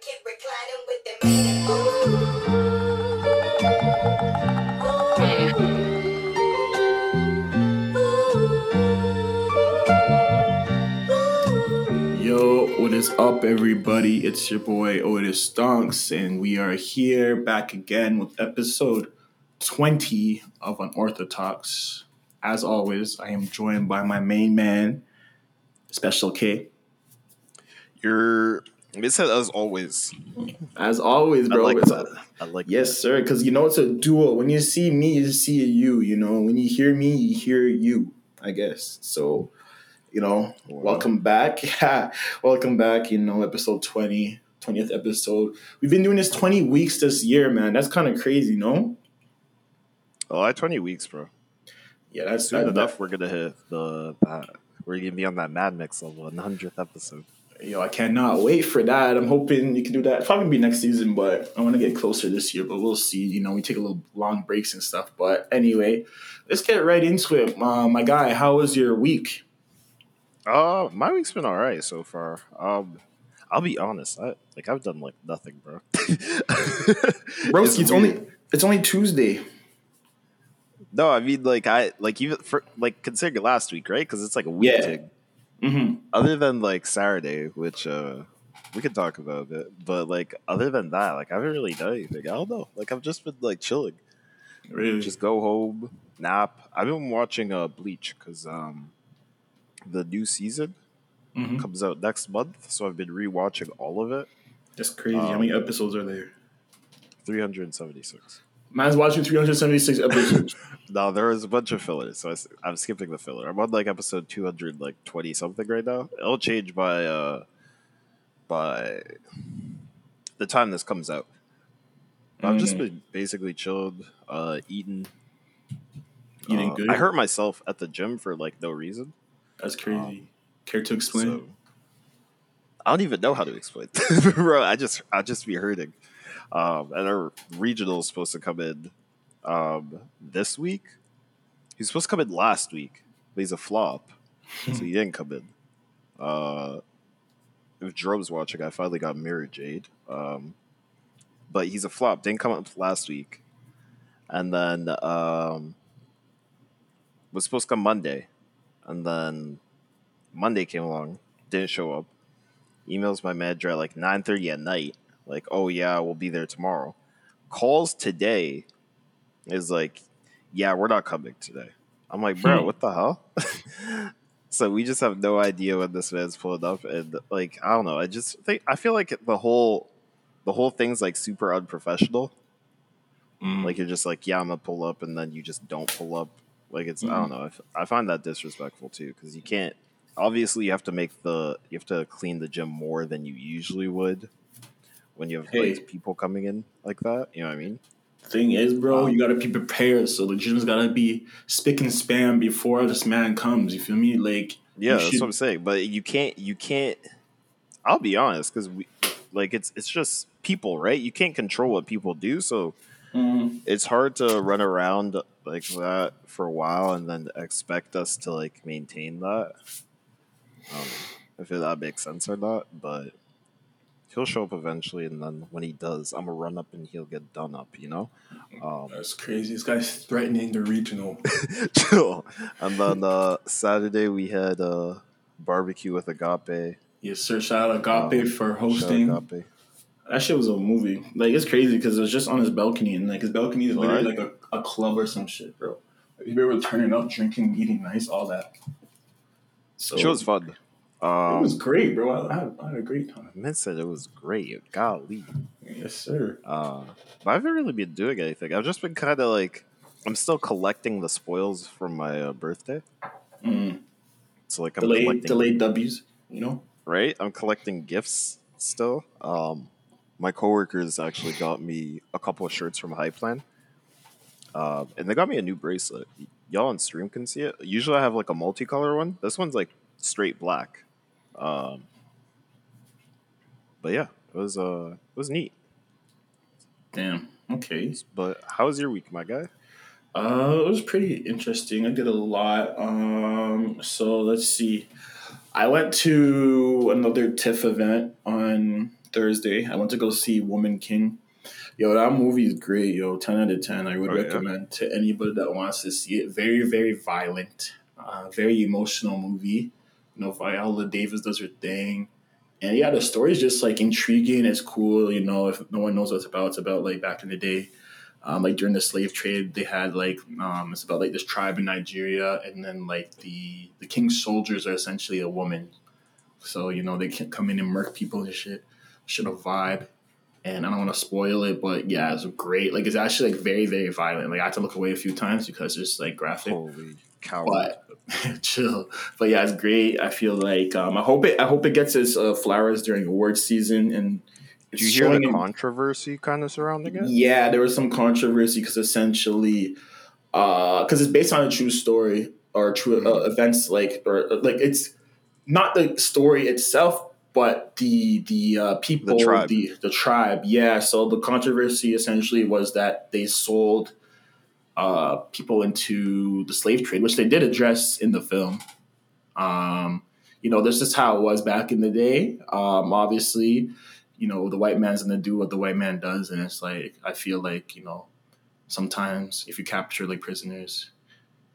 kid reclining with the Yo, what is up, everybody? It's your boy Otis Stonks, and we are here back again with episode 20 of Unorthodox. As always, I am joined by my main man, Special K. You're. It said as always. As always, I bro. like it's that. I like. yes, sir, because you know it's a duo. When you see me, you see you, you know. When you hear me, you hear you, I guess. So, you know, Wow. welcome back. Yeah, welcome back, you know, episode 20, 20th episode. We've been doing this 20 weeks this year, man. That's kind of crazy, no? Oh, I twenty weeks, bro. Yeah, that's Soon that, enough, we're gonna hit the. That, we're gonna be on that Mad Mix level, the one hundredth episode. Yo, I cannot wait for that. I'm hoping you can do that. Probably be next season, but I want to get closer this year. But we'll see. You know, we take a little long breaks and stuff. But anyway, let's get right into it. Uh, my guy, how was your week? Uh, my week's been all right so far. Um, I'll be honest. I like I've done like nothing, bro. Broski, it's, weird. only it's only Tuesday. No, I mean like I like even for like consider last week, right? Because it's like a week Yeah. thing. Mm-hmm. Other than like Saturday, which uh, we could talk about it, but like other than that, like I haven't really done anything. I don't know. Like I've just been like chilling. Really? Just go home, nap. I've been watching uh, Bleach because um, the new season mm-hmm. comes out next month, so I've been rewatching all of it. That's crazy. Um, How many um, episodes are there? 376. Man's watching 376 episodes. No, there was a bunch of fillers, so I, am skipping the filler. I'm on like episode two hundred like twenty something right now. It'll change by uh by the time this comes out. I've just Mhm. been basically chilled, uh, eating. Eating Uh, good? I hurt myself at the gym for like no reason. That's crazy. Care to explain? So I don't even know how to explain, bro. I just I just be hurting. Um, and our regional is supposed to come in um, this week. He's supposed to come in last week, but he's a flop, so he didn't come in. Uh, if Jerome's watching, I finally got Mirror Jade, um, but he's a flop. Didn't come up last week, and then um, was supposed to come Monday, and then Monday came along, didn't show up. Emails my manager at like nine thirty at night, like, "Oh yeah, we'll be there tomorrow." Calls today, is like, "Yeah, we're not coming today." I'm like, "Bro, Hmm. what the hell?" so we just have no idea when this man's pulling up, and like, I don't know. I just think I feel like the whole, the whole thing's like super unprofessional. Mm. Like you're just like, "Yeah, I'm gonna pull up," and then you just don't pull up. Like it's I don't know. I, f- I find that disrespectful too because you can't. Obviously, you have to make the you have to clean the gym more than you usually would when you have Hey. like people coming in like that. You know what I mean? Thing is, bro, Um, you gotta be prepared. So the gym's gotta be spick and span before this man comes. You feel me? Like, Yeah, that's should- what I'm saying. But you can't you can't. I'll be honest because we like it's it's just people, right? You can't control what people do, so Mm, it's hard to run around like that for a while and then expect us to like maintain that. Um, if that makes sense or not, but he'll show up eventually, and then when he does, I'm gonna run up and he'll get done up. You know, um, that's crazy. This guy's threatening the regional. chill. And then uh, Saturday we had uh, barbecue with Agape. yes, sir. Shout out Agape Um, for hosting. Agape. That shit was a movie. Like, it's crazy because it was just on his balcony, and like his balcony is literally Right. like a, a club or some shit, bro. People were turning up, drinking, eating nice, all that. So It was fun. It Um, was great, bro. I had, I had a great time. Man said it was great. Golly. Yes, sir. Uh, but I haven't really been doing anything. I've just been kind of like, I'm still collecting the spoils from my uh, birthday. Mm. So like I'm Delayed, collecting, delayed W's. You know. right? I'm collecting gifts still. Um, my coworkers actually got me a couple of shirts from High Plan, um, and they got me a new bracelet. Y'all on stream can see it. Usually I have like a multicolor one. This one's like straight black. Um, but yeah, it was uh, it was neat. Damn. Okay. But how was your week, my guy? Uh, it was pretty interesting. I did a lot. Um, so let's see. I went to another TIFF event on Thursday. I went to go see Woman King. Yo, that movie is great, yo. 10 out of 10. I would Oh, yeah? recommend to anybody that wants to see it. Very, very violent. Uh, very emotional movie. You know, Viola Davis does her thing. And yeah, the story is just like intriguing. It's cool, you know, if no one knows what it's about, it's about like back in the day. Um, like during the slave trade, they had like um, it's about like this tribe in Nigeria, and then like the the king's soldiers are essentially a woman, so you know they can come in and murk people and shit. Shit a vibe, and I don't want to spoil it, but yeah, it's great. Like it's actually like very very violent. Like I had to look away a few times because it's like graphic Holy cow! but chill. But yeah, it's great. I feel like um, I hope it. I hope it gets its uh, flowers during awards season. And it's Did you hear showing the in- controversy kind of surrounding it? Yeah, there was some controversy because essentially, because it's based on a true story or true uh, Mm-hmm. events, like or uh, like it's not the story itself. But the the uh, people, The tribe. the the tribe, yeah. So the controversy essentially was that they sold uh, people into the slave trade, which they did address in the film. Um, you know, this is how it was back in the day. Um, obviously, you know, the white man's gonna do what the white man does, and it's like I feel like you know, sometimes if you capture like prisoners,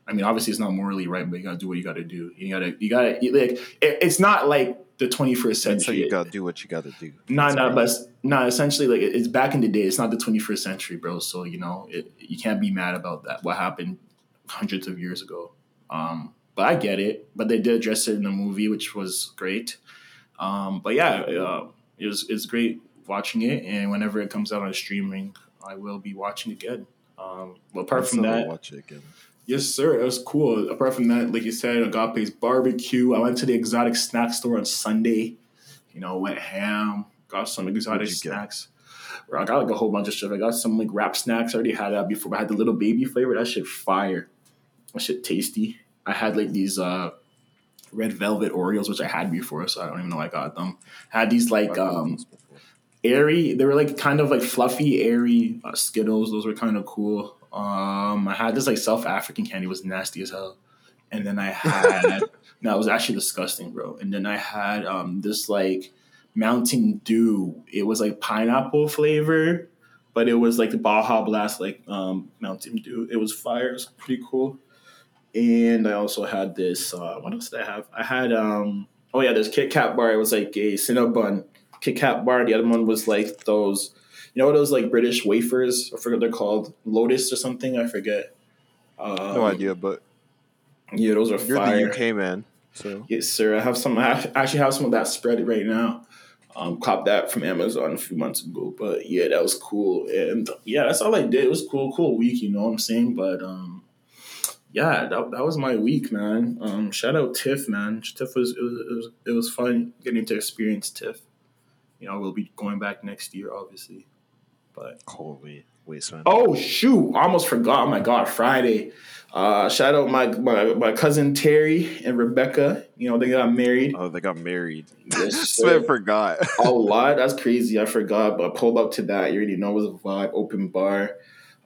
I mean, obviously it's not morally right, but you gotta do what you gotta do. You gotta, you gotta, like, it, it's not like the 21st And so century. you gotta do what you gotta do. No, That's no, right. but no. Essentially, like it's back in the day. It's not the 21st century, bro. So you know, it, you can't be mad about that. What happened hundreds of years ago. Um, but I get it. But they did address it in the movie, which was great. Um, but yeah, uh, it was it's great watching it. And whenever it comes out on streaming, I will be watching again. Um, but apart from that, watch it again. Yes, sir. It was cool. Apart from that, like you said, Agape's barbecue. I went to the exotic snack store on Sunday. You know, went ham, got some exotic What'd you get? snacks. Bro, I got like a whole bunch of stuff. I got some like Rap Snacks. I already had that before. But I had the little baby flavor. That shit fire. That shit tasty. I had like these uh red velvet Oreos, which I had before, so I don't even know I got them. had these like um airy. They were like kind of like fluffy, airy uh, Skittles. Those were kind of cool. Um, I had this like South African candy, was nasty as hell. And then I had no, it was actually disgusting, bro. And then I had um this like Mountain Dew. It was like pineapple flavor, but it was like the Baja Blast like um Mountain Dew. It was fire. It was pretty cool. And I also had this. Uh, what else did I have? I had um. Oh yeah, this Kit Kat bar. It was like a Cinnabon Kit Kat bar. The other one was like those, know, those like British wafers. I forget what they're called, Lotus or something. I forget. Um, No idea, but Yeah, those are you're fire. the UK man, so Yes, sir. I have some. I actually have some of that spread right now. Um, copped that from Amazon a few months ago. But yeah, that was cool. And yeah, that's all I did. It was cool, cool week. You know what I'm saying? But um, yeah, that, that was my week, man. Um, shout out Tiff, man. Tiff was it, was it was it was fun getting to experience Tiff. You know, we'll be going back next year, obviously. But holy wasteman. Oh shoot! I almost forgot. Oh my god, Friday. Uh, shout out my, my my cousin Terry and Rebecca. You know they got married. Oh, they got married. Yes, so I forgot. a lot. That's crazy. I forgot, but I pulled up to that. You already know it was a vibe. Open bar.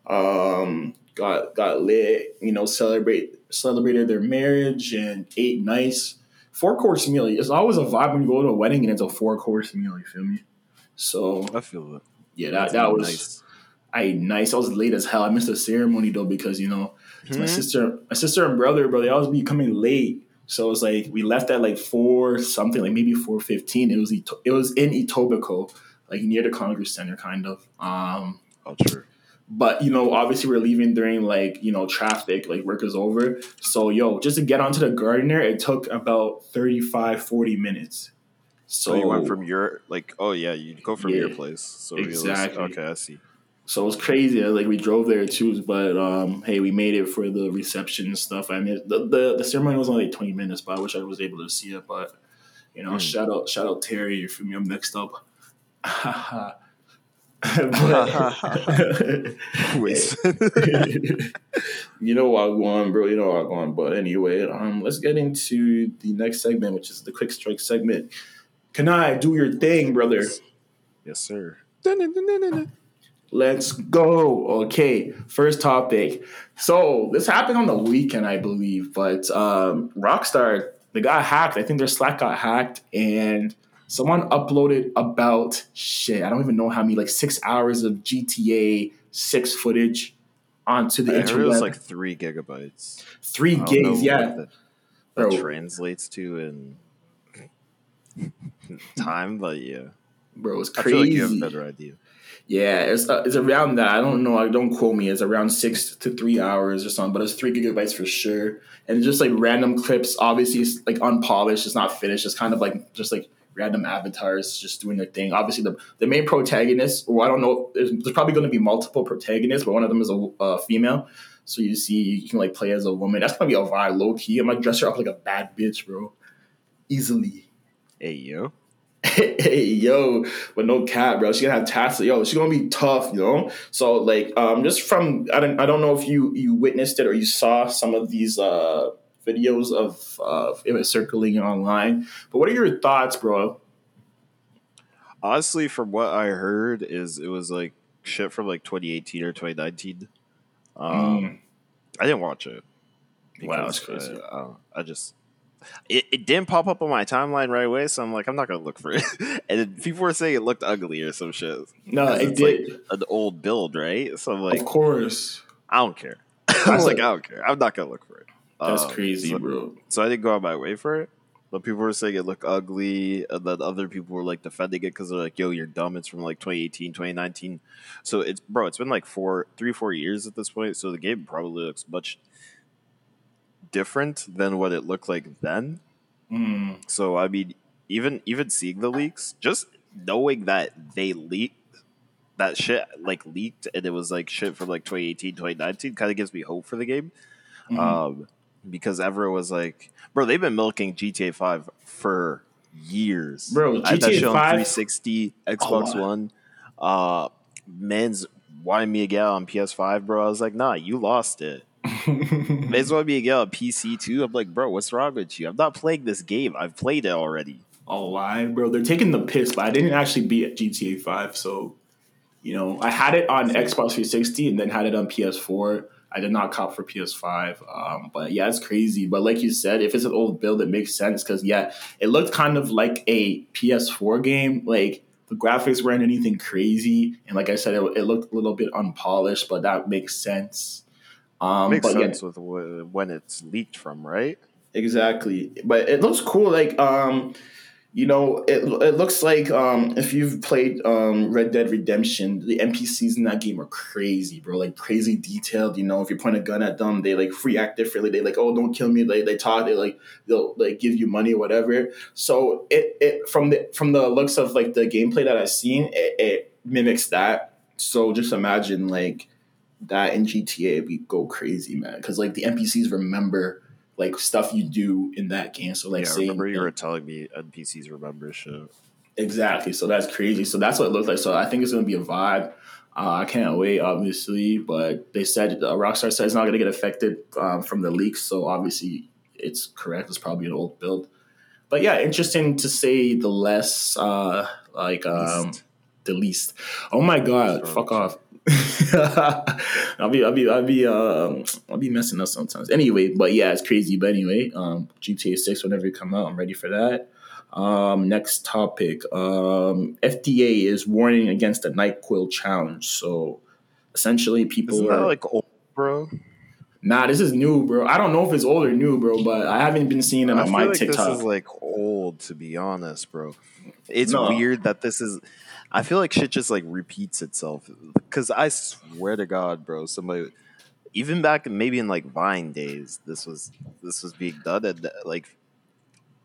Um, got got lit. You know, celebrate celebrated their marriage and ate nice. Four course meal. It's always a vibe when you go to a wedding and it's a four course meal. You feel me? So I feel it. Yeah, that that was nice. I nice. I was late as hell. I missed the ceremony though because you know it's my Mhm. sister, my sister and brother, bro. They always be coming late. So it was like we left at like four something, like maybe four fifteen. It was it was in Etobicoke, like near the Congress Center, kind of. Um, Oh, true. but you know, obviously we're leaving during like you know traffic, like work is over. So yo, just to get onto the Gardiner, it took about 35, 40 minutes. So, you went from your like, oh yeah, you go from your place. So exactly. okay, I see. So it was crazy. Like we drove there too, but um, hey, we made it for the reception and stuff. I mean, the, the the ceremony was only like twenty minutes, but I wish I was able to see it. But you know, Mm. shout out, shout out Terry. You feel me? I'm mixed up. But- you know what I'm going, bro. You know what I'm going. But anyway, um, let's get into the next segment, which is the quick strike segment. Can I do your thing, brother? yes, sir. Let's go. Okay, first topic. So this happened on the weekend, I believe, but um, Rockstar they got hacked. I think their Slack got hacked, and someone uploaded about shit. I don't even know how many, like six hours of GTA six footage onto the I heard it was like three gigabytes. Three I don't know gigs, yeah, that, Bro. that translates to in time, but yeah, bro. It's I feel like you have a crazy. better idea. Yeah, it's uh, it's around that. I don't know. I don't quote me. It's around six to three hours or something, but it's three gigabytes for sure. And just like random clips, obviously it's like unpolished. It's not finished. It's kind of like just like random avatars just doing their thing. Obviously, the the main protagonist. Well, I don't know. There's, there's probably going to be multiple protagonists, but one of them is a uh, female. So you see, you can like play as a woman. That's gonna be a vibe, low key. I'm gonna dress her up like a bad bitch, bro. Easily. Hey yo, hey yo, but no cap, bro. She's gonna have tats. Yo, she's gonna be tough, you know. So like, um, just from I don't I don't know if you you witnessed it or you saw some of these uh videos of uh it was circling online. But what are your thoughts, bro? honestly, from what I heard, is it was like shit from like 2018 or 2019. Um, Mm. I didn't watch it. Wow, that's crazy. uh, I, I just it, it didn't pop up on my timeline right away, so I'm like, I'm not gonna look for it. and people were saying it looked ugly or some shit. No, it it's did. like an old build, right? So I'm like, of course, I don't care. I was like, I don't care. I'm not gonna look for it. that's Um, crazy, so- bro. so I didn't go out my way for it. But people were saying it looked ugly, and then other people were like defending it because they're like, "Yo, you're dumb." It's from like 2018, 2019. So it's bro, it's been like four, three, four years at this point. So the game probably looks much different than what it looked like then. Mm. So I mean, even even seeing the leaks, just knowing that they leaked that shit like leaked and it was like shit from like 2018 2019 kind of gives me hope for the game Mhm. um, because everyone was like, "Bro, they've been milking GTA Five for years, Bro, I had that GTA shit on 5 360, Xbox Oh. One, uh, man's why me get on PS5, bro. I was like, Nah, you lost it. Wanted me to get it on PC too. I'm like, Bro, what's wrong with you? I'm not playing this game. I've played it already. Oh, why, bro? They're taking the piss, but I didn't actually be beat GTA Five, so you know I had it on Xbox 360 and then had it on PS4. I did not cop for PS5, um, but yeah, it's crazy. But like you said, if it's an old build, it makes sense because yeah, it looked kind of like a PS4 game. Like the graphics weren't anything crazy, and like I said, it, it looked a little bit unpolished, but that makes sense. Um, Makes but yeah, sense with when it's leaked from, right? Exactly, but it looks cool. Like, um, you know, it it looks like um, if you've played um, Red Dead Redemption, the NPCs in that game are crazy, bro. Like crazy detailed. You know, if you point a gun at them, they like react differently. They like, oh, don't kill me. They they talk. They like they'll like give you money or whatever. So it it from the from the looks of like the gameplay that I've seen, it, it mimics that. So just imagine like that in GTA, we go crazy, man. Because like the NPCs remember like stuff you do in that game. So like yeah, saying remember you were telling me NPCs remember shit. exactly. So that's crazy. So that's what it looks like. So I think it's gonna be a vibe. Uh, I can't wait, obviously. But they said uh, Rockstar said it's not gonna get affected um, from the leaks. So obviously it's correct. It's probably an old build. But yeah, interesting to say the less uh, like um, Least. the least. Oh my god, fuck off. I'll be I'll be I'll be um I'll be messing up sometimes. Anyway, but yeah, it's crazy. But anyway, um GTA 6 whenever it come out, I'm ready for that. Um next topic. Um FDA is warning against the NyQuil challenge. So essentially people Isn't are that like old, bro? Nah, this is new, bro. I don't know if it's old or new, bro, but I haven't been seeing it I on my like TikTok. this is like old, to be honest, bro. It's No. weird that this is. I feel like shit just like repeats itself because I swear to God, bro, somebody even back maybe in like Vine days, this was this was being done and uh, like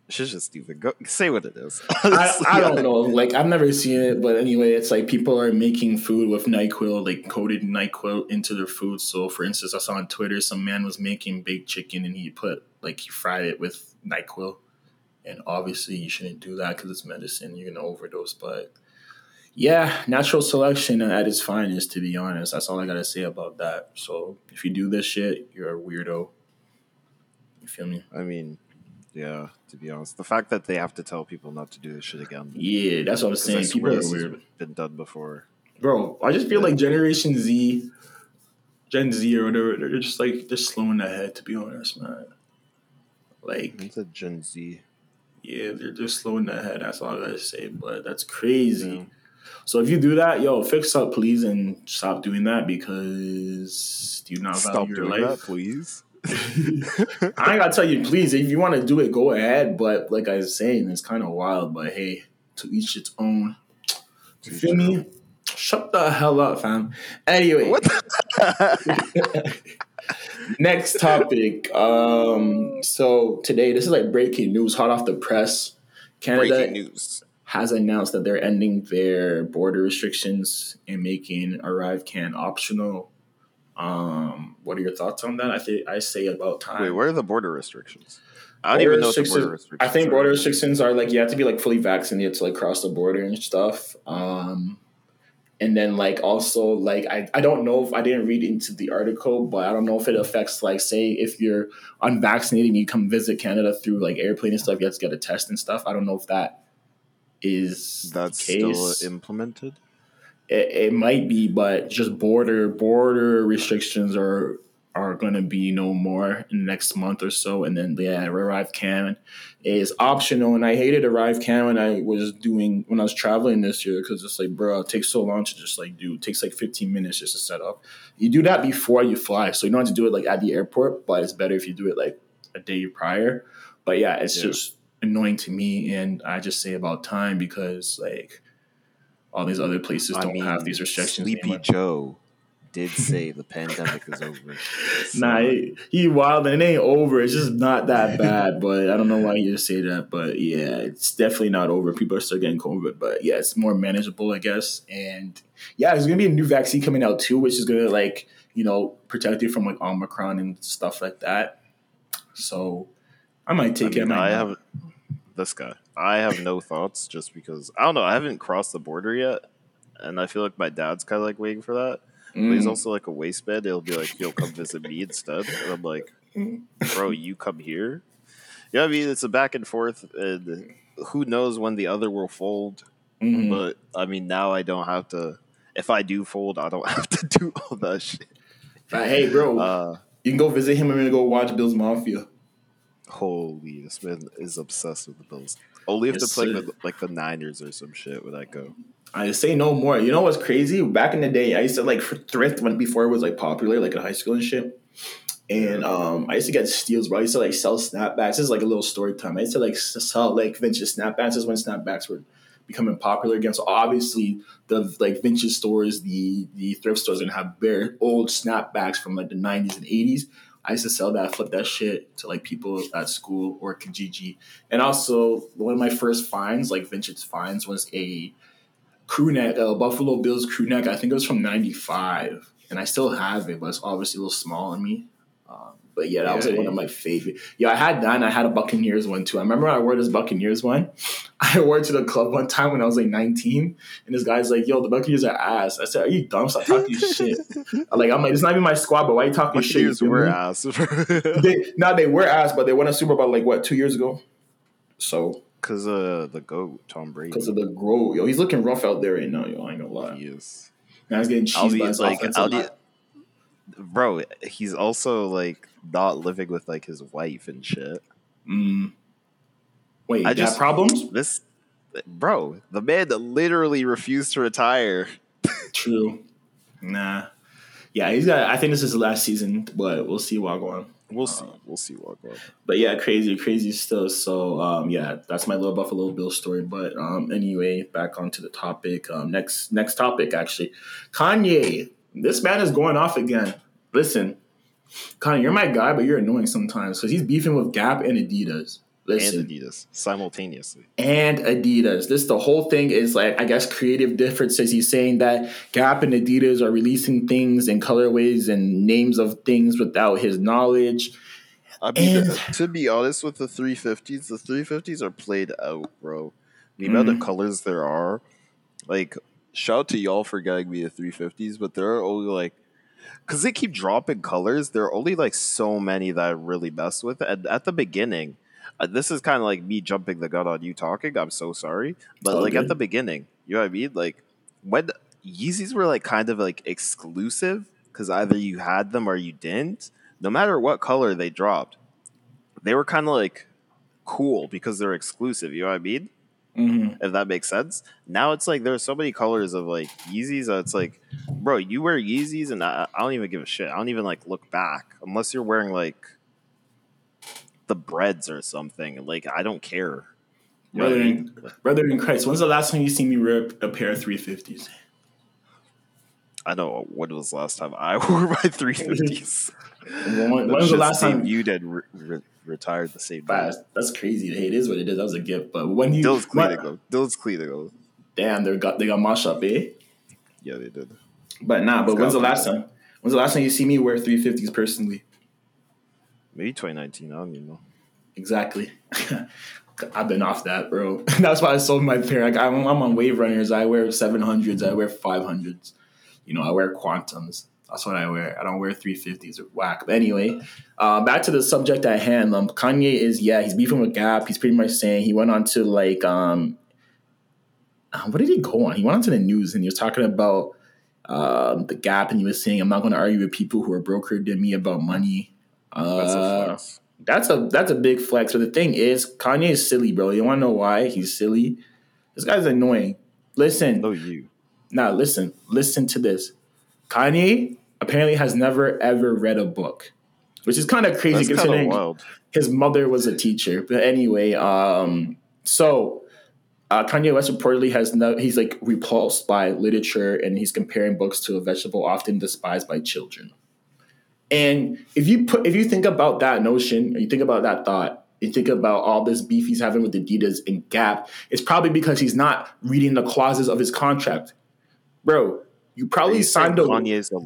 shit's just stupid. Go say what it is. I, I don't know. Like I've never seen it, but anyway, it's like people are making food with Nyquil, like coated Nyquil into their food. So, for instance, I saw on Twitter some man was making baked chicken and he put like he fried it with Nyquil, and obviously you shouldn't do that because it's medicine. You're gonna overdose. But yeah, natural selection at its finest. To be honest, that's all I gotta say about that. So, if you do this shit, you're a weirdo. You feel me? I mean, yeah. To be honest, the fact that they have to tell people not to do this shit again. Yeah, that's what I'm saying. People are weird. Been done before. Bro, I just feel like Generation Z, Gen Z or whatever, they're just like they're slowing ahead. To be honest, man. Like It's a Gen Z. Yeah, they're they're slowing ahead. That's all I gotta say. But that's crazy. Yeah. So if you do that, yo, fix up, please, and stop doing that because do you not Stop value your doing life? that, please. I gotta tell you, please. If you want to do it, go ahead. But like I was saying, it's kind of wild. But hey, to each its own. You feel me? Shut the hell up, fam. Anyway, What? The- next topic. Um, so today, this is like breaking news, hot off the press. Canada Breaking news. Has announced that they're ending their border restrictions and making ArriveCAN optional. Um, what are your thoughts on that? I think I say about time. Wait, where are the border restrictions? I don't Border even know what the border restrictions. I think border restrictions are like you have to be like fully vaccinated to like cross the border and stuff. Um, and then like also like I, I don't know if I didn't read into the article, but I don't know if it affects like say if you're unvaccinated and you come visit Canada through like airplane and stuff, you have to get a test and stuff. I don't know if that is That's still implemented. it, it might be, but just border border restrictions are are going to be no more in the next month or so, and then yeah, ArriveCAN is optional. And I hated ArriveCAN when I was doing when I was traveling this year because it's like, bro, it takes so long to just like do. It takes like 15 minutes just to set up. You do that before you fly, so you don't have to do it like at the airport, but it's better if you do it like a day prior. But yeah, it's Yeah. just annoying to me, and I just say about time because like all these other places I don't mean, have these restrictions. Sleepy anymore. Joe did say the pandemic is over. So, Nah, he, he wild and it ain't over. It's just not that bad. But I don't know why you say that. But yeah, it's definitely not over. People are still getting COVID. But yeah, it's more manageable, I guess. And yeah, there's gonna be a new vaccine coming out too, which is gonna like you know protect you from like Omicron and stuff like that. So I might I, take it. I, I have not. This guy. I have no thoughts just because I don't know. I haven't crossed the border yet, and I feel like my dad's kind of like waiting for that. But he's Mm. also like a waistbed. He'll be like, "Yo, come visit me instead," and I'm like, "Bro, you come here." Yeah, I mean it's a back and forth, and who knows when the other will fold. Mhm. But I mean, now I don't have to. If I do fold, I don't have to do all that shit. But hey, bro, Uh, you can go visit him and we're gonna go watch Bill's Mafia. Holy, this man is obsessed with the Bills. Only if Yes, they're playing with like the Niners or some shit would I go. I say no more. You know what's crazy? Back in the day, I used to like thrift when before it was like popular, like in high school and shit. And um, I used to get steals, bro. I used to like sell snapbacks. This is like a little story time. I used to like sell like vintage snapbacks. This is when snapbacks were becoming popular again. So obviously the like vintage stores, the the thrift stores, are gonna have bare old snapbacks from like the nineties and eighties. I used to sell that, flip that shit to like people at school or Kijiji. And also one of my first finds, like vintage finds, was a crew neck, uh, Buffalo Bills crew neck. I think it was from '95, and I still have it, but it's obviously a little small on me. Um, but yeah, that was like one of my favorite. Yeah, I had that, and I had a Buccaneers one too. I remember I wore this Buccaneers one. I wore it to the club one time when I was like 19, and this guy's like, "Yo, the Buccaneers are ass." I said, "Are you dumb? Stop talking shit." I'm like, I'm like, it's not even my squad, but why are you talking shit? You Buccaneers feel were ass They, now they were ass, but they won a Super Bowl like what two years ago. So because uh the goat Tom Brady. because of the grow, yo, he's looking rough out there right now. Yo, I ain't gonna lie. he is. Now he's getting cheesed by his like, line. bro. He's also like not living with like his wife and shit. Mm. Wait, I just- problems? This, bro, the man literally refused to retire. True. Nah. Yeah, he's got. I think this is the last season, but we'll see what go on. We'll see. We'll see what goes. But yeah, crazy, crazy still. So um, yeah, that's my little Buffalo Bill story. But um, anyway, back onto the topic. Um, next, next topic actually, Kanye. This man is going off again. Listen, Kanye, you're my guy, but you're annoying sometimes because he's beefing with Gap and Adidas. Listen, And Adidas simultaneously. and Adidas. This the whole thing is like I guess creative differences. He's saying that Gap and Adidas are releasing things and colorways and names of things without his knowledge. I mean, And- to be honest with the 350s, the 350s are played out, bro. The amount Mm-hmm. of colors there are, like, shout out to y'all for getting me the 350s, but there are only like, because they keep dropping colors, there are only like so many that I really mess with. And at the beginning, uh, this is kind of like me jumping the gun on you talking. I'm so sorry, but All like good. at the beginning, you know what I mean? Like when Yeezys were like kind of like exclusive because either you had them or you didn't. No matter what color they dropped, they were kind of like cool because they're exclusive. You know what I mean? Hmm If that makes sense. Now it's like there's so many colors of like Yeezys that it's like, bro, you wear Yeezys and I, I don't even give a shit. I don't even like look back unless you're wearing like the breads or something. Like I don't care. You know what I Brother, in, brother in Christ, when's the last time you seen me wear a pair of 350s? I don't know when was the last time I wore my 350s. When, when was the last time you did re- re- retired the same day? Fast. That's crazy. Hey, it is what it is. That was a gift. But when you Dylan's cleaning what- them. Dylan's cleaning them. damn, they got they got mash up, eh? Yeah, they did. But nah. But It's when's the got- last time? When's the last time you see me wear 350s personally? Maybe 2019. I don't even know. Exactly. I've been off that, bro. That's why I sold my pair. Like I'm, I'm on wave runners. I wear 700s. I wear 500s. You know, I wear quantums. That's what I wear. I don't wear 350s or whack. But anyway, uh, back to the subject at hand. Um, Kanye is yeah, he's beefing with Gap. He's pretty much saying he went on to like um, uh, what did he go on? He went on to the news and he was talking about um, the Gap and he was saying I'm not going to argue with people who are brokered than me about money. That's a Uh, flex. that's a that's a big flex. But the thing is, Kanye is silly, bro. You want to know why he's silly? This guy's annoying. Listen, No, you. now listen, listen to this. Kanye apparently has never ever read a book, which is kind of crazy considering his mother was a teacher. But anyway, um, so uh, Kanye West reportedly has no, he's like repulsed by literature and he's comparing books to a vegetable often despised by children. And if you put if you think about that notion, or you think about that thought, you think about all this beef he's having with Adidas and Gap, it's probably because he's not reading the clauses of his contract. Bro, you probably you signed a illiterate? Is what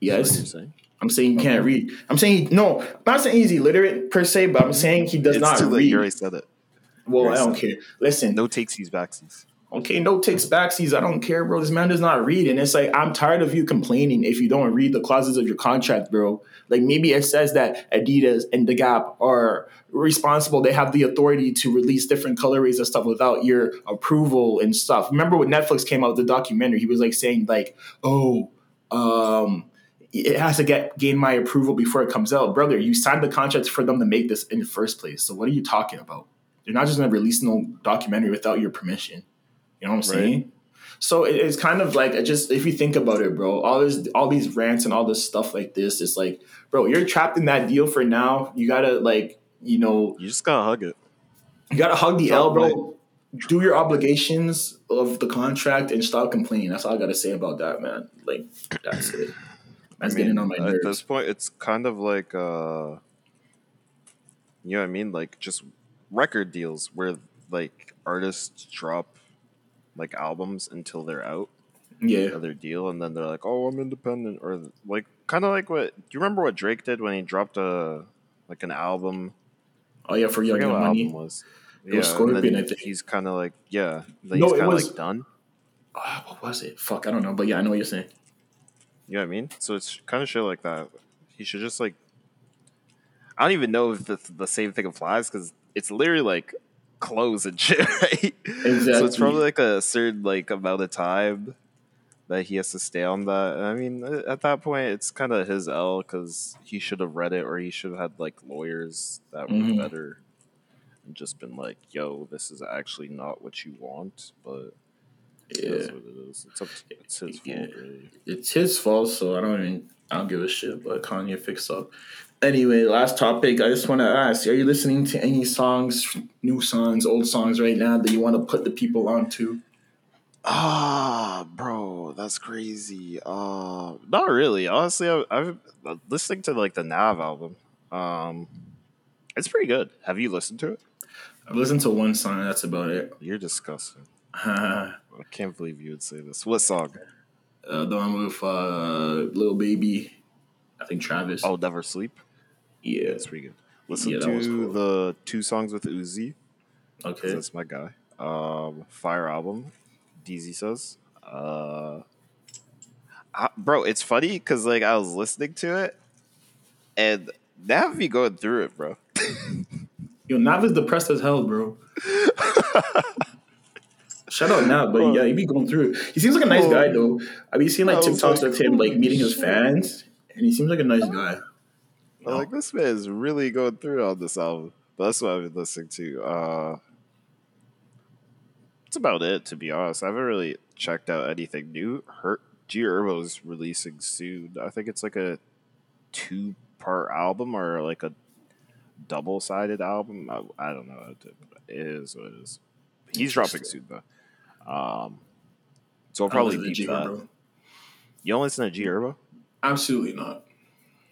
yes. saying? I'm saying he can't read. I'm saying he, no. I'm not saying he's illiterate per se, but I'm saying he does it's not too late. read. You already said it. well, I don't care. Listen, No takesies, backsies. Okay, no takes backsies. I don't care, bro. This man does not read, and it's like I'm tired of you complaining if you don't read the clauses of your contract, bro. Like maybe it says that Adidas and the Gap are responsible. They have the authority to release different colorways and stuff without your approval and stuff. Remember when Netflix came out with the documentary? He was like saying like, oh. um it has to get gain my approval before it comes out, brother. You signed the contract for them to make this in the first place. So what are you talking about? They're not just to release no documentary without your permission. You know what I'm Right. saying? So it- it's kind of like just if you think about it, bro, all this, all these rants and all this stuff like this, it's like, bro, you're trapped in that deal for now. You gotta like, you know, You just gotta hug it. you gotta hug the L, bro. Do your obligations of the contract and stop complaining. That's all I gotta say about that, man. Like that's it. That's I mean, getting on my nerves. At this point, it's kind of like, uh, you know what I mean? Like just record deals where like artists drop like albums until they're out Yeah. of their deal, and then they're like, "Oh, I'm independent," or like kind of like what do you remember what Drake did when he dropped a like an album? Oh yeah, for Young forget and what Money. album was. It was and Scorpion, then I think. He's kind of like, yeah, No, he's it kind of was- like done. Ah, what was it? Fuck, I don't know. But yeah, I know what you're saying. You know what I mean? So it's kind of shit like that. He should just like. I don't even know if the, the same thing applies because it's literally like clothes and shit, right? So it's probably like a certain like amount of time that he has to stay on that. And I mean, at that point, it's kind of his L because he should have read it or he should have had like lawyers that were Mhm. better and just been like, "Yo, this is actually not what you want," but. It Yeah, is what it is. It's, up to, it's his fault, really. it's his fault, so I don't even. I don't give a shit. But Kanye fixed up. Anyway, last topic. I just want to ask: Are you listening to any songs, new songs, old songs right now that you want to put the people onto? Ah, bro, that's crazy. Uh, not really. Honestly, I, I've listening to like the Nav album. Um, it's pretty good. Have you listened to it? I've listened to one song. That's about it. You're disgusting. I can't believe you would say this. What song? Uh, the one with uh, Lil Baby. I think Travis. Oh, Never Sleep. yeah. That's pretty good. Listen Yeah, to cool. the two songs with Uzi. Okay. That's my guy. Um, Fire album. DZ says. Uh, I- bro, it's funny because like I was listening to it, and Nav be going through it, bro. Yo, Nav is depressed as hell, bro. Shout out Nav, but yeah, he be going through. He seems like a nice Oh. guy though. I be seeing like TikToks like, of him like meeting his fans, and he seems like a nice guy. I'm like this man is really going through on this album. But that's what I've been listening to. Uh, that's about it, to be honest. I haven't really checked out anything new. Her G Herbo's releasing soon. I think it's like a two part album or like a double sided album. I, I don't know. It is what it is. He's dropping soon though. Um, so we'll probably I listen to beat G that. Herbo. You don't listen to G Herbo? Absolutely not.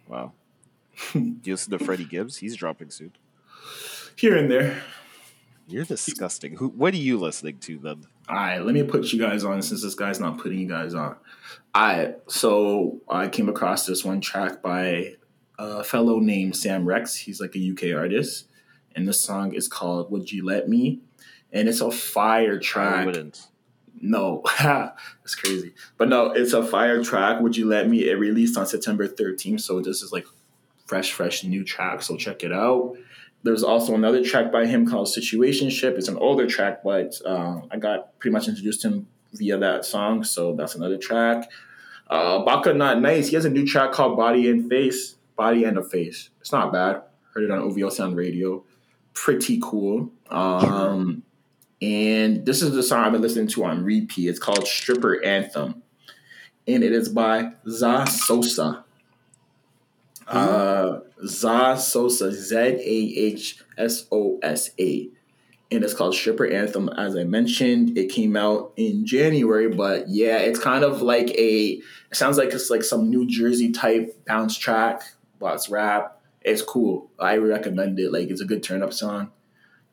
Wow. Do you listen to Freddie Gibbs? He's dropping soon. Here and there. You're disgusting. Who? What are you listening to then? All right, let me put you guys on since this guy's not putting you guys on. I so I came across this one track by a fellow named Sam Rex. He's like a UK artist, and this song is called "Would You Let Me," and it's a fire I track. wouldn't. No, that's crazy. But no, it's a fire track. Would you let me? It released on September 13th, so this is like fresh, fresh new track. So check it out. There's also another track by him called Situationship. It's an older track, but um, I got pretty much introduced to him via that song, so that's another track. Uh, Baka Not Nice. He has a new track called Body and Face. Body and a Face. It's not bad. Heard it on OVO Sound Radio. Pretty cool. Um, and this is the song I've been listening to on repeat. It's called Stripper Anthem. And it is by Zah Sosa. Uh, Zah Sosa, Z A H S O S A. And it's called Stripper Anthem. As I mentioned, it came out in January, but yeah, it's kind of like a, it sounds like it's like some New Jersey type bounce track, but it's rap. It's cool. I recommend it. Like, it's a good turn up song.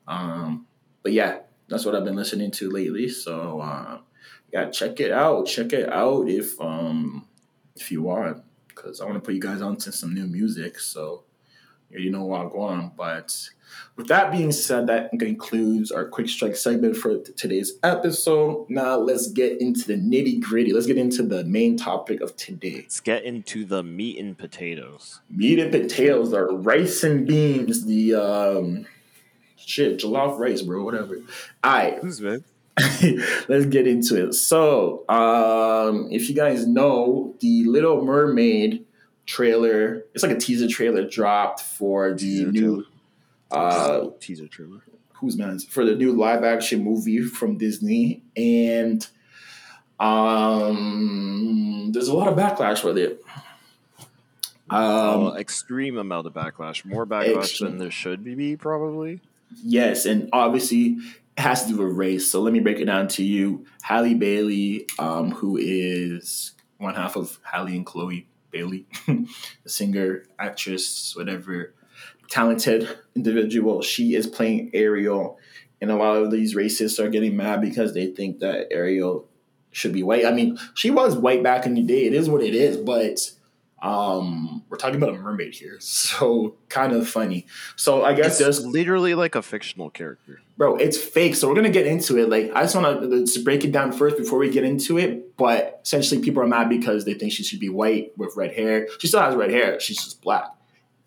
Um, but yeah, that's what I've been listening to lately. So uh, yeah, check it out. Check it out if um if you want, because I want to put you guys onto some new music. So you know what I'm going. But with that being said, that concludes our quick strike segment for today's episode. Now let's get into the nitty gritty. Let's get into the main topic of today. Let's get into the meat and potatoes. Meat and potatoes are rice and beans. The um shit, jollof rice, bro. Whatever. All right. Man? Let's get into it. So, um, if you guys know, the Little Mermaid trailer, it's like a teaser trailer dropped for the Teaser new uh teaser trailer. who's man's for the new live action movie from Disney and um there's a lot of backlash with it. Um oh, extreme amount of backlash. More backlash Extreme. than there should be, probably. Yes, and obviously it has to do with race. So let me break it down to you. Halle Bailey, um, who is one half of Halle and Chloe Bailey, the singer, actress, whatever, talented individual. She is playing Ariel, and a lot of these racists are getting mad because they think that Ariel should be white. I mean, she was white back in the day. It is what it is, but um, we're talking about a mermaid here, so kind of funny. So I guess It's literally like a fictional character. bro, it's fake. So we're gonna get into it. Like, I just want to to break it down first before we get into it. But essentially, people are mad because they think she should be white with red hair. She still has red hair. She's just black.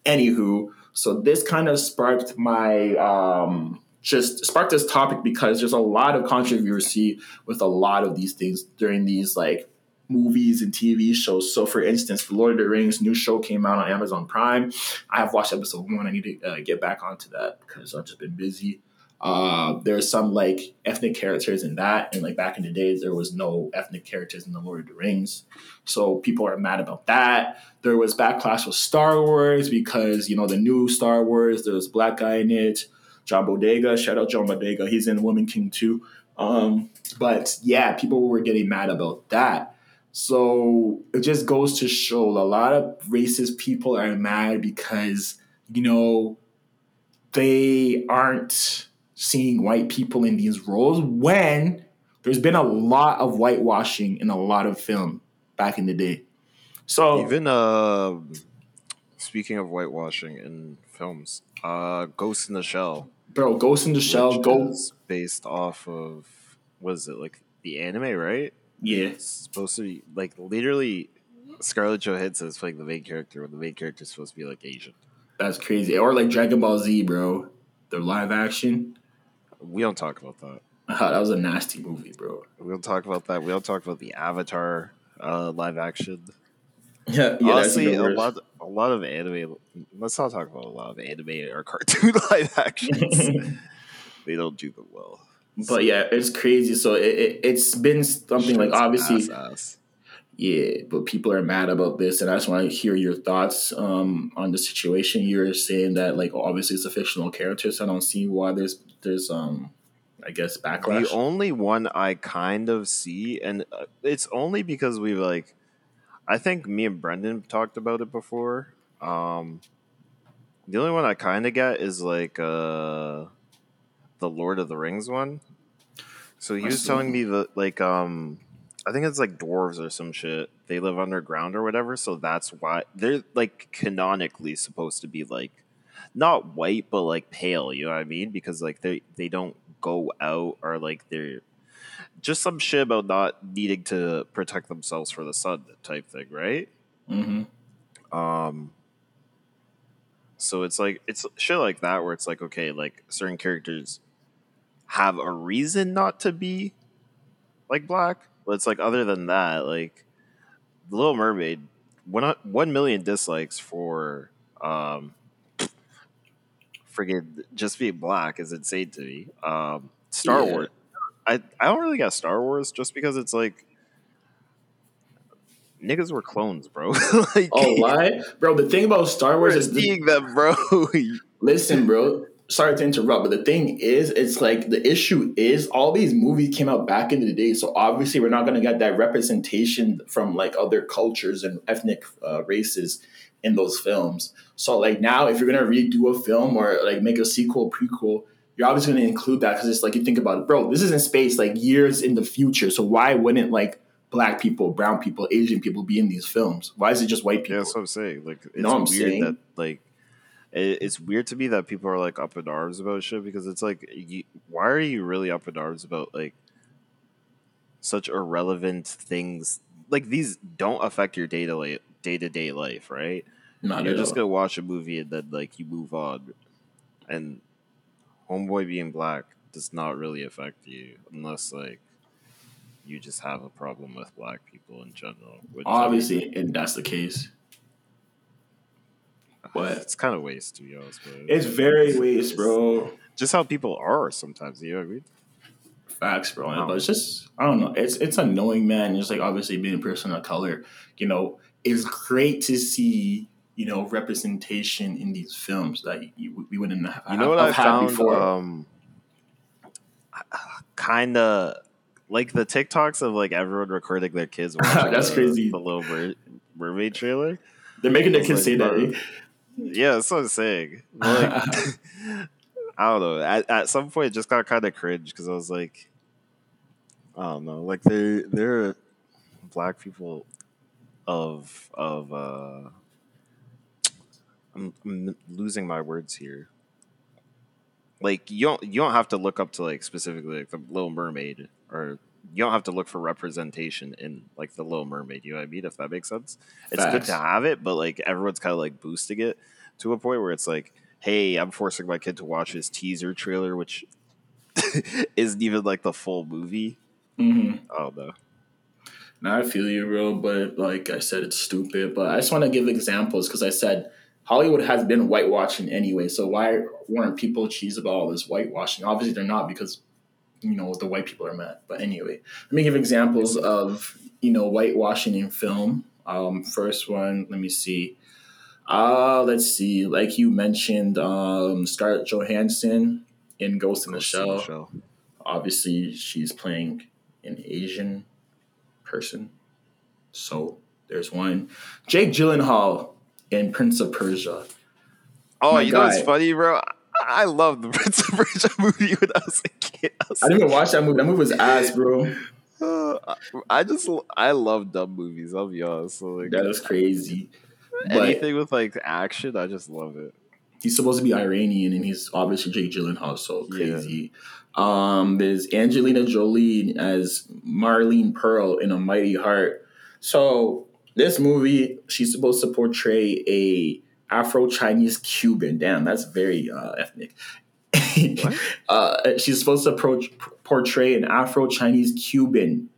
Anywho, so this kind of sparked my um just sparked this topic because there's a lot of controversy with a lot of these things during these like movies and TV shows. So, for instance, the Lord of the Rings new show came out on Amazon Prime. I have watched episode one. I need to uh, get back onto that because I've just been busy. Uh, there's some like ethnic characters in that, and like back in the days, there was no ethnic characters in the Lord of the Rings, so people are mad about that. There was backlash with Star Wars because you know the new Star Wars, there was a black guy in it, John Boyega. Shout out John Boyega, he's in Woman King too. Um, but yeah, people were getting mad about that. So it just goes to show a lot of racist people are mad because you know they aren't seeing white people in these roles when there's been a lot of whitewashing in a lot of film back in the day. So Even uh, speaking of whitewashing in films, uh, Ghost in the Shell. bro, Ghost in the Shell, is based off of what is it like the anime, right? Yeah, It's supposed to be like literally Scarlett Johansson is playing the main character when the main character is supposed to be like Asian. that's crazy. Or like Dragon Ball Z, bro, the live action. We don't talk about that. That was a nasty movie, bro. We don't talk about that. We don't talk about the Avatar uh, live action. Yeah, yeah Honestly, a lot, a lot of anime. Let's not talk about a lot of anime or cartoon live actions. they don't do them well. But yeah, it's crazy. So it, it it's been something like obviously, ass, ass. yeah. But people are mad about this, and I just want to hear your thoughts um, on the situation. You're saying that like obviously it's a fictional character, so I don't see why there's there's um I guess backlash. The only one I kind of see, and uh, it's only because we like, I think me and Brendan talked about it before. Um, the only one I kind of get is like uh, the Lord of the Rings one. So he was telling me that like um, I think it's like dwarves or some shit. They live underground or whatever, so that's why they're like canonically supposed to be like not white but like pale you know what i mean? Because like they they don't go out or like they're just some shit about not needing to protect themselves for the sun type thing right? Hmm um so it's like it's shit like that where it's like okay like certain characters have a reason not to be like black but it's like other than that like the little mermaid one, 1 million dislikes for um friggin' just being black is insane to me um star Yeah. wars i i don't really get star wars just because it's like niggas were clones bro like Oh, why, bro? The thing about Star Wars is the, seeing them bro Listen, bro. Sorry to interrupt, but the thing is, it's like the issue is all these movies came out back in the day, so obviously we're not going to get that representation from like other cultures and ethnic uh, races in those films. So like now, if you're going to redo a film or like make a sequel, prequel, you're obviously going to include that because it's like you think about it, bro. This is in space, like years in the future. So why wouldn't like black people, brown people, Asian people be in these films? Why is it just white people? Yeah, that's what I'm saying. Like, it's know what I'm weird saying? that like it, it's weird to me that people are like up in arms about shit because it's like, you, why are you really up in arms about like such irrelevant things? Like these don't affect your day to day to day life, right? Not You're just all. gonna watch a movie and then like you move on, and homeboy being black does not really affect you unless like you just have a problem with black people in general. Which I mean, Obviously, and that's the case. But it's kind of waste to be honest. But it's very waste, bro. Just how people are sometimes. You know what I mean? Facts, bro. Wow. But it's just I don't know. It's it's annoying, man. Just like obviously being a person of color, you know, it's great to see you know representation in these films that you, we wouldn't have, You know what I have had found? before. Um, kind of like the TikToks of like everyone recording their kids. Watching That's the, crazy. The Little Mermaid trailer. They're making their kids like, say that. Yeah, that's what I'm saying. Like, I don't know. At, at some point, it just got kind of cringe because I was like, I don't know. Like they they're black people of of. uh I'm, I'm losing my words here. Like you don't you don't have to look up to like specifically like the Little Mermaid or you don't have to look for representation in like the Little Mermaid. You know what I mean? If that makes sense, it's good to have it, but like everyone's kind of like boosting it to a point where it's like, hey, I'm forcing my kid to watch this teaser trailer, which isn't even like the full movie. hmm I don't know. Now I feel you, bro. But like I said, it's stupid. But I just want to give examples because I said Hollywood has been whitewashing anyway. So why weren't people cheese about all this whitewashing? Obviously, they're not because you know the white people are mad. But anyway, let me give examples of you know whitewashing in film. Um, first one, let me see. Uh, let's see. Like you mentioned, um, Scarlett Johansson in Ghost in the Ghost in the Shell Shell. obviously she's playing an Asian person. So there's one. Jake Gyllenhaal in Prince of Persia. Oh, My you know what's funny, bro? I- love the Prince of Persia movie when I was a kid. I, was I didn't even watch that movie. That movie was ass, bro. Uh, I just I love dumb movies. I'll be honest. So like That is crazy. But anything with like action, I just love it. he's supposed to be Iranian and he's obviously Jake Gyllenhaal, so Yeah. crazy. Um, there's Angelina Jolie as Marlene Pearl in A Mighty Heart. So this movie, she's supposed to portray a Afro Chinese Cuban. Damn, that's very uh, ethnic. uh, she's supposed to pro- portray an Afro Chinese Cuban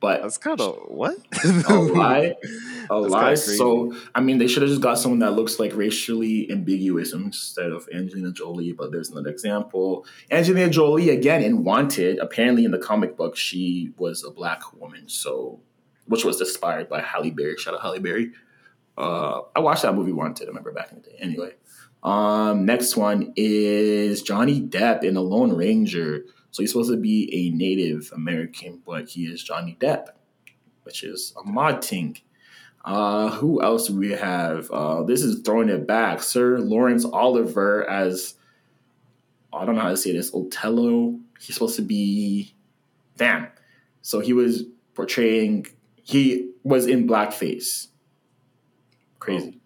But That's kind of what? a lie, a lie. So I mean, they should have just got someone that looks like racially ambiguous instead of Angelina Jolie. But there's another example. Angelina Jolie again in Wanted. Apparently, in the comic book, she was a black woman. So, which was inspired by Halle Berry. Shout out Halle Berry. Uh, I watched that movie Wanted. I remember back in the day. Anyway, um, next one is Johnny Depp in The Lone Ranger. So he's supposed to be a Native American, but he is Johnny Depp, which is a mod thing. Uh, who else do we have? Uh, this is throwing it back. Sir Laurence Oliver as I don't know how to say this. Othello. He's supposed to be damn. So he was portraying. He was in blackface. Crazy.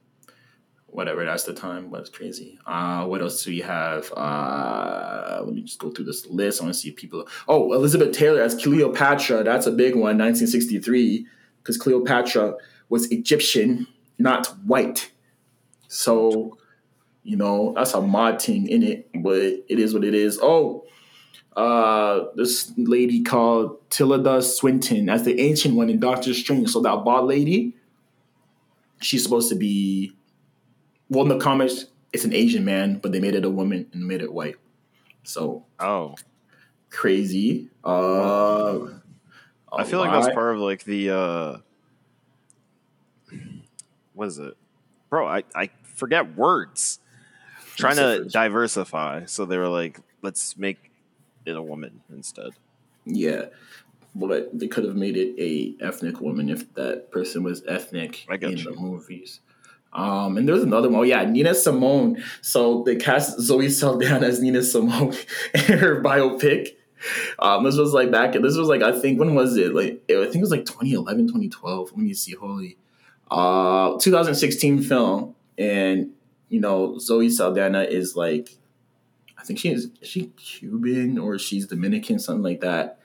Whatever. That's the time. But it's crazy. Uh, what else do we have? Uh, let me just go through this list. I want to see people. Oh, Elizabeth Taylor as Cleopatra. That's a big one. 1963. Because Cleopatra was Egyptian, not white. So, you know, that's a mod thing in it, but it is what it is. Oh, uh, this lady called Tilda Swinton as the ancient one in Doctor Strange. So that bald lady, she's supposed to be, well, in the comics, it's an Asian man, but they made it a woman and made it white. So oh, crazy. Uh, I feel like that's part of like the uh what is it? Bro, I, I forget words. Trying to diversify. So they were like, let's make it a woman instead. Yeah, but they could have made it a ethnic woman if that person was ethnic in you. the movies. Um, and there's another one. Oh yeah, Nina Simone. So they cast Zoe Saldana as Nina Simone in her biopic. Um, this was like back. This was like I think when was it? Like I think it was like 2011, 2012. Let me see. Holy, uh, 2016 film, and you know Zoe Saldana is like, I think she is, is she Cuban or she's Dominican, something like that.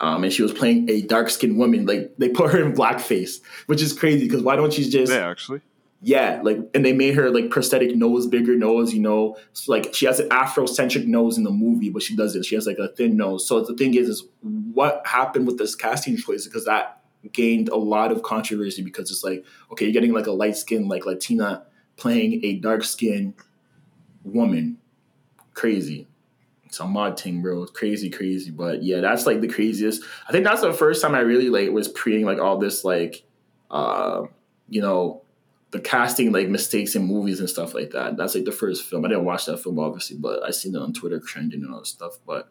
Um, and she was playing a dark skinned woman. Like they put her in blackface, which is crazy because why don't you just Yeah, actually. yeah, like, and they made her like prosthetic nose, bigger nose, you know. So, like, she has an Afrocentric nose in the movie, but she doesn't. She has like a thin nose. So the thing is, is what happened with this casting choice? Because that gained a lot of controversy because it's like, okay, you're getting like a light skinned like Latina playing a dark skinned woman, crazy. It's a mod thing, bro. Crazy, crazy. But yeah, that's like the craziest. I think that's the first time I really like was preing like all this like, uh, you know, the casting like mistakes in movies and stuff like that. That's like the first film. I didn't watch that film obviously, but I seen it on Twitter trending and all that stuff. But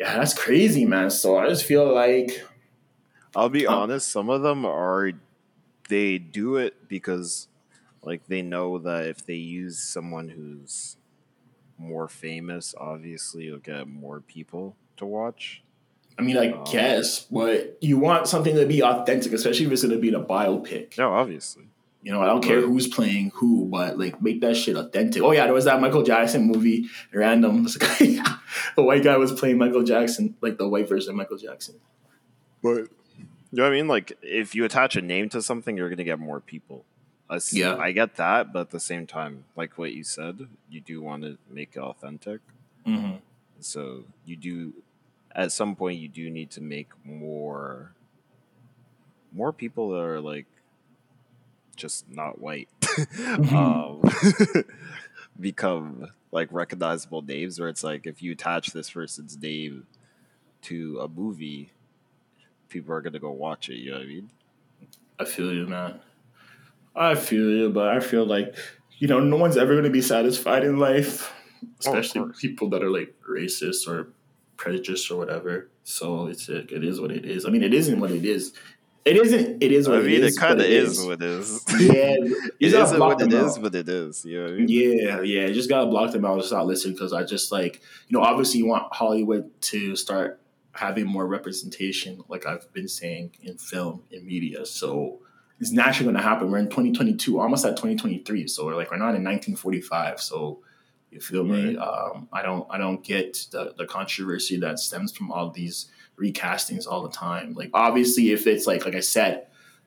yeah, that's crazy, man. So I just feel like I'll be Oh. honest, some of them are they do it because like they know that if they use someone who's more famous, obviously you'll get more people to watch. I mean, I Oh. guess, but you want something to be authentic, especially if it's gonna be in a biopic. No, obviously. You know, I don't care who's playing who, but like make that shit authentic. Oh yeah, there was that Michael Jackson movie, random. the white guy was playing Michael Jackson, like the white version of Michael Jackson. But you know what I mean? Like if you attach a name to something, you're gonna get more people. I see, Yeah. I get that, but at the same time, like what you said, you do want to make it authentic. Mm-hmm. So you do at some point you do need to make more more people that are like just not white um, become like recognizable names where it's like if you attach this person's name to a movie people are gonna go watch it you know what i mean I feel you, man. I feel you, but I feel like you know, no one's ever going to be satisfied in life, especially course. people that are like racist or prejudiced or whatever. So it's like, it is what it is. I mean, it isn't what it is. It isn't. It is what i mean it it, is. kind of but is what it is Yeah, it just isn't what it them is but it is you know what I mean? Yeah, yeah. Just gotta block them out and stop listening because I just like you know obviously you want Hollywood to start having more representation, like I've been saying in film in media. So it's naturally going to happen. We're in 2022, almost at 2023. So we're like we're not in 1945. So you feel me? Um, I don't I don't get the the controversy that stems from all these recastings all the time. Like obviously, if it's like like I said.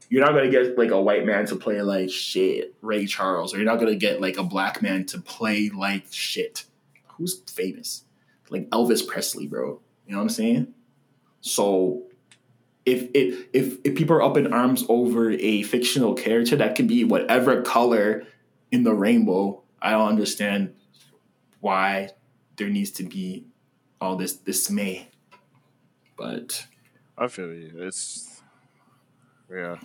You're not gonna get like a white man to play like shit, Ray Charles, or you're not gonna get like a black man to play like shit. Who's famous? Like Elvis Presley, bro. You know what I'm saying? So if if if if people are up in arms over a fictional character that can be whatever color in the rainbow, I don't understand why there needs to be all this dismay. But I feel you. It's yeah.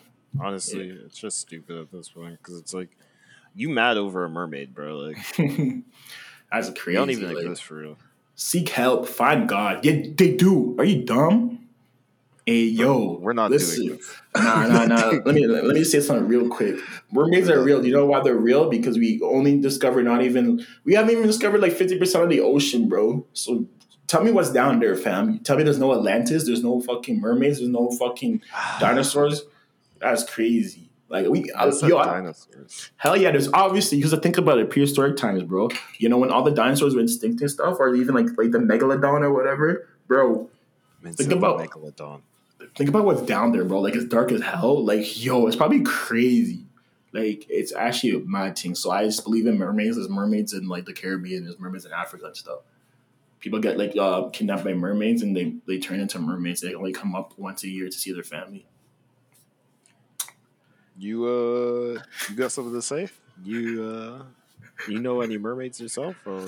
Honestly, it's just stupid at this point because it's like you mad over a mermaid, bro. Like that's crazy. don't even like, exist for real. seek help, find God. Yeah, they do. Are you dumb? Hey yo, We're not listen. doing this. Nah, nah, nah. let me let me say something real quick. Mermaids are real. Do you know why they're real? Because we only discovered not even we haven't even discovered like fifty percent of the ocean, bro. So tell me what's down there, fam. Tell me there's no Atlantis, there's no fucking mermaids, there's no fucking dinosaurs. That's crazy. Like we, I, I said yo, I- dinosaurs. hell yeah. There's obviously because I think about it, prehistoric times, bro. You know when all the dinosaurs were extinct and stuff, or even like like the megalodon or whatever, bro. Man, Think about- megalodon. Think about what's down there, bro. Like it's dark as hell. Like yo, it's probably crazy. Like it's actually a mad thing. So I just believe in mermaids. There's mermaids in like the Caribbean. There's mermaids in Africa and stuff. People get like uh, kidnapped by mermaids and they they turn into mermaids. They only come up once a year to see their family. You uh, you got something to say? You uh, you know any mermaids yourself? Or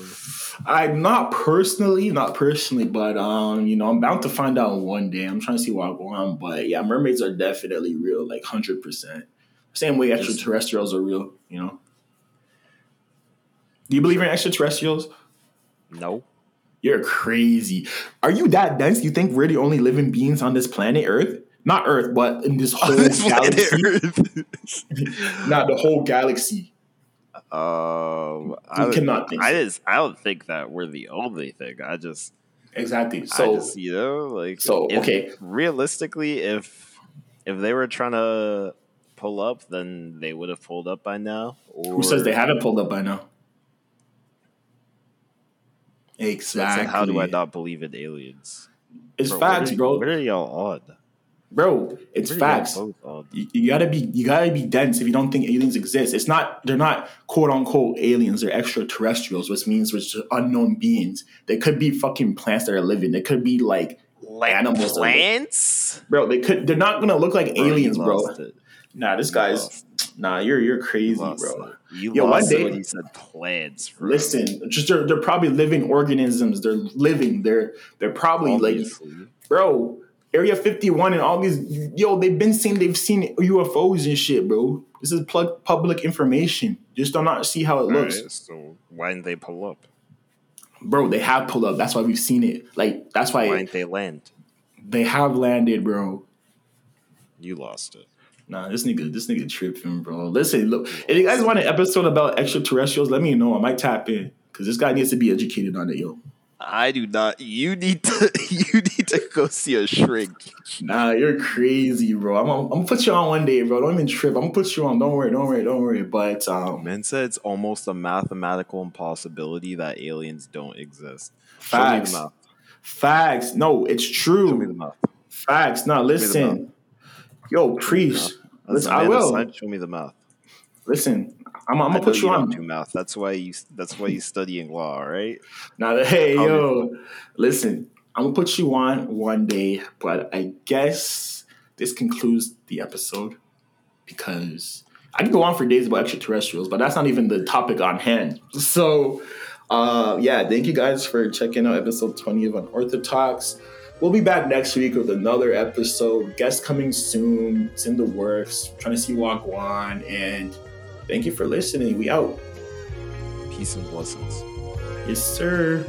I'm not personally, not personally, but um, you know, I'm bound to find out one day. I'm trying to see where I go on, but yeah, mermaids are definitely real, like hundred percent. Same way extraterrestrials are real, you know. Do you believe in extraterrestrials? no? You're crazy. Are you that dense? You think we're the only living beings on this planet Earth? Not Earth, but in this whole galaxy. Not the whole galaxy. Um, I cannot think I just I don't think that we're the only thing. I just Exactly. so I just, you know like so, if- okay. realistically if if they were trying to pull up then they would have pulled up by now or who says they haven't pulled up by now? Exactly. how do I not believe in aliens? It's Bro, facts, what are, bro. What are y'all on? Bro, it's What are y'all facts. You, you gotta be you gotta be dense if you don't think aliens exist. It's not they're not quote unquote aliens, they're extraterrestrials, which means which are unknown beings. They could be fucking plants that are living. They could be like animals. that are li- Plants? Bro, they could they're not gonna look like Bro, aliens, bro. it. Nah, this You guy's lost nah, you're you're crazy, lost bro. it. You Yo, one lost it day- when you said plants. Bro. Listen, just they're, they're probably living organisms. They're living. They're they're probably like bro, Area 51 and all these yo, they've been saying they've seen UFOs and shit, bro. This is plug public information. Just do not see how it looks. Alright, so why didn't they pull up? Bro, they have pulled up. That's why we've seen it. Like that's why Why didn't they land? they have landed, bro. You lost it. Nah, this nigga, this nigga tripping, bro. Listen, look, if you guys want an episode about extraterrestrials, let me know. I might tap in. Cause this guy needs to be educated on it, yo. I do not. You need to. You need to go see a shrink. Nah, you're crazy, bro. I'm, I'm, gonna put you on one day, bro. Don't even trip. I'm gonna put you on. Don't worry, don't worry, don't worry. But um, Men said it's almost a mathematical impossibility that aliens don't exist. Facts. Show me the math. facts. No, it's Show me the true. Facts. Now listen, yo. As Listen, I will. Show me the math. Listen, I'm, I'm gonna put you don't on. do math. That's why you. That's why you studying law, right? Now, hey, I'll yo, listen, I'm gonna put you on one day, but I guess this concludes the episode because I can go on for days about extraterrestrials, but that's not even the topic on hand. So, uh, yeah, thank you guys for checking out episode 20 of Unorthodox. We'll be back next week with another episode. Guest coming soon. It's in the works. trying to see Wagwan. And thank you for listening. We out. Peace and blessings. Yes, sir.